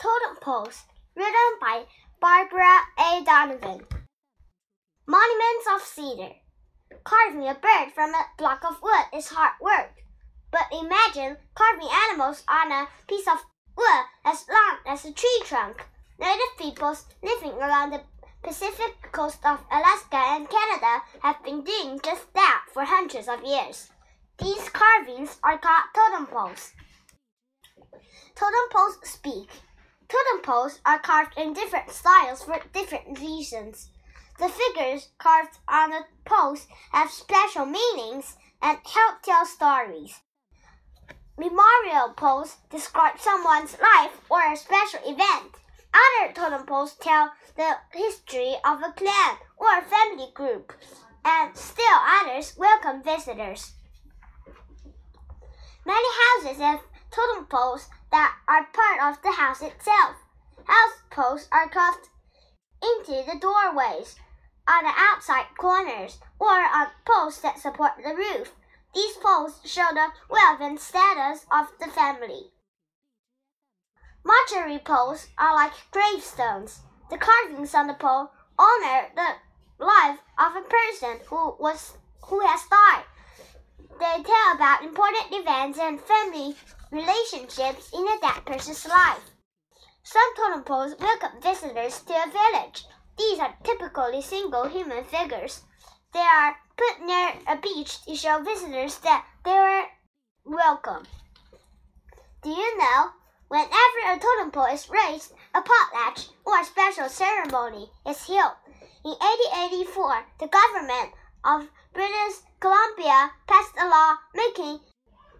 Totem Poles, written by Barbara A. Donovan. Monuments of Cedar. Carving a bird from a block of wood is hard work. But imagine carving animals on a piece of wood as long as a tree trunk. Native peoples living along the Pacific coast of Alaska and Canada have been doing just that for hundreds of years. These carvings are called totem poles. Totem poles speak. Totem poles are carved in different styles for different reasons. The figures carved on the poles have special meanings and help tell stories. Memorial poles describe someone's life or a special event. Other totem poles tell the history of a clan or family group, and still others welcome visitors. Many houses have totem poles that are part of the house itself. House posts are carved into the doorways, on the outside corners, or on posts that support the roof. These posts show the wealth and status of the family. Mortuary posts are like gravestones. The carvings on the pole honor the life of a person who was who has died. They tell about important events and family relationships in a dead person's life. Some totem poles welcome visitors to a village. These are typically single human figures. They are put near a beach to show visitors that they are welcome. Do you know? Whenever a totem pole is raised, a potlatch or a special ceremony is held. In 1884, the government of British Columbia passed a law making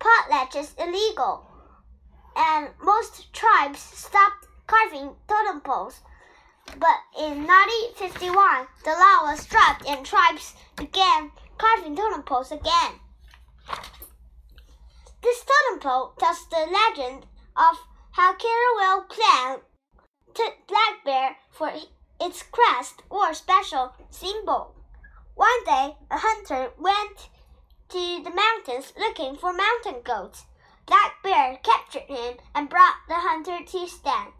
potlatches illegal, and most tribes stopped carving totem poles. But in 1951, the law was dropped and tribes began carving totem poles again. This totem pole tells the legend of how Kitterwell clan took Black Bear for its crest or special symbol. One day, a hunter went to the mountains looking for mountain goats. Black Bear captured him and brought the hunter to stand.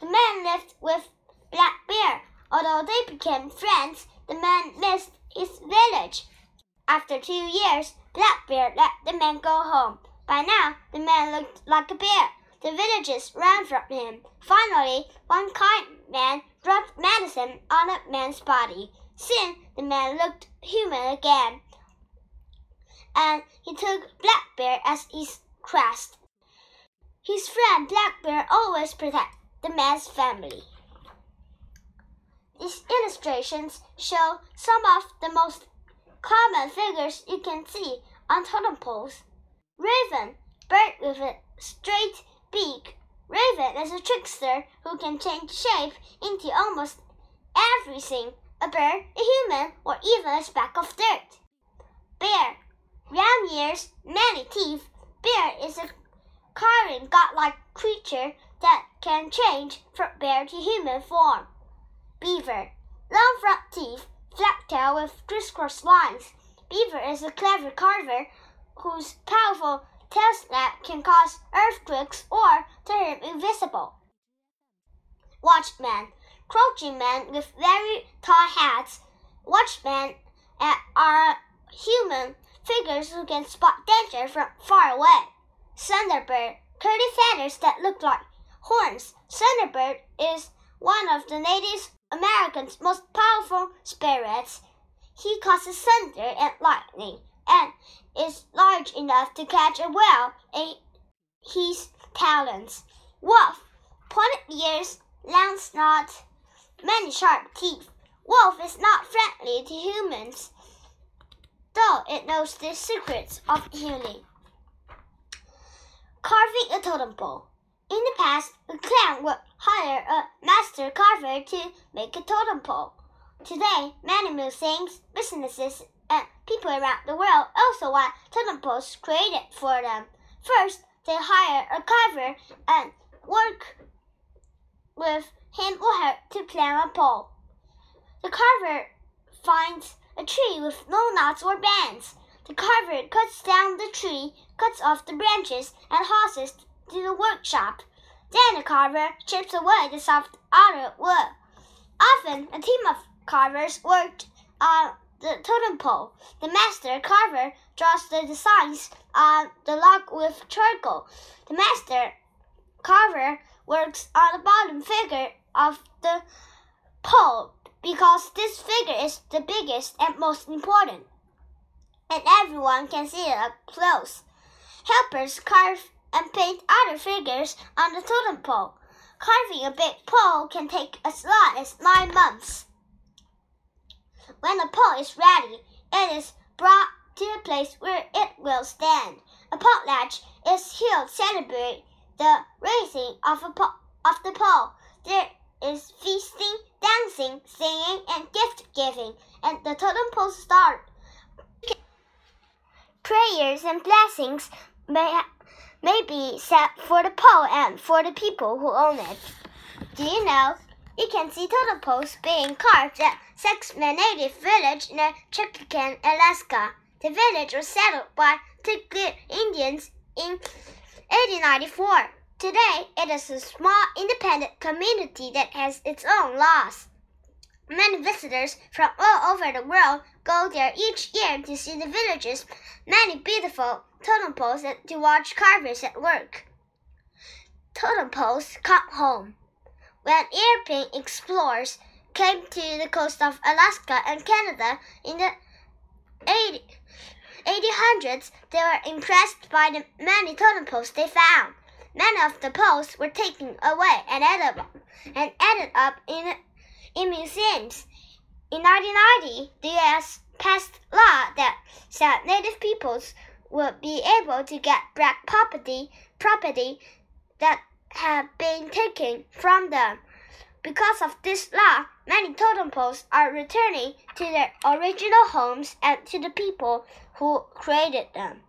The man lived with Black Bear. Although they became friends, the man missed his village. After two years, Black Bear let the man go home. By now, the man looked like a bear. The villagers ran from him. Finally, one kind man dropped medicine on the man's body. Soon, the man looked human again. And he took Black Bear as his crest. His friend Black Bear always protected the man's family. These illustrations show some of the most common figures you can see on totem poles. Raven, bird with a straight beak. Raven is a trickster who can change shape into almost everything a bird, a human, or even a speck of dirt. Bear, round ears, many teeth. Bear is a carving godlike creature that can change from bear to human form. Beaver, long front teeth, flat tail with crisscross lines. Beaver is a clever carver whose powerful tail snap can cause earthquakes or turn him invisible. Watchman, crouching men with very tall hats. Watchmen are human figures who can spot danger from far away. Thunderbird, curly feathers that look like horns. Thunderbird is one of the Native Americans' most powerful spirits. He causes thunder and lightning and is large enough to catch a whale in his talons. Wolf, pointed ears, long snout, many sharp teeth. Wolf is not friendly to humans, though it knows the secrets of healing. Carving a totem pole. In the past, a clan would hire a master carver to make a totem pole. Today, many museums, businesses, and people around the world also want totem poles created for them. First, they hire a carver and work with him or her to plan a pole. The carver finds a tree with no knots or bends. The carver cuts down the tree, cuts off the branches, and hauls it to the workshop. Then the carver chips away the soft outer wood. Often, a team of carvers worked on the totem pole. The master carver draws the designs on the log with charcoal. The master carver works on the bottom figure of the pole because this figure is the biggest and most important, and everyone can see it up close. Helpers carve and paint other figures on the totem pole. Carving a big pole can take as long as nine months. When the pole is ready, it is brought to the place where it will stand. A potlatch is held to celebrate the raising of, a po- of the pole. There is feasting, dancing, singing, and gift giving, and the totem pole start. Prayers and blessings may, may be said for the pole and for the people who own it. Do you know? You can see totem poles being carved at Saxman Native Village near Ketchikan, Alaska. The village was settled by Tlingit Indians in 1894. Today, it is a small independent community that has its own laws. Many visitors from all over the world go there each year to see the village's many beautiful totem poles and to watch carvers at work. Totem poles come home. When European explorers came to the coast of Alaska and Canada in the 80, 1800s, they were impressed by the many totem poles they found. Many of the poles were taken away and added up, and added up in, in museums. In 1990, the U.S. passed law that said Native peoples would be able to get back property property that had been taken from them. Because of this law, many totem poles are returning to their original homes and to the people who created them.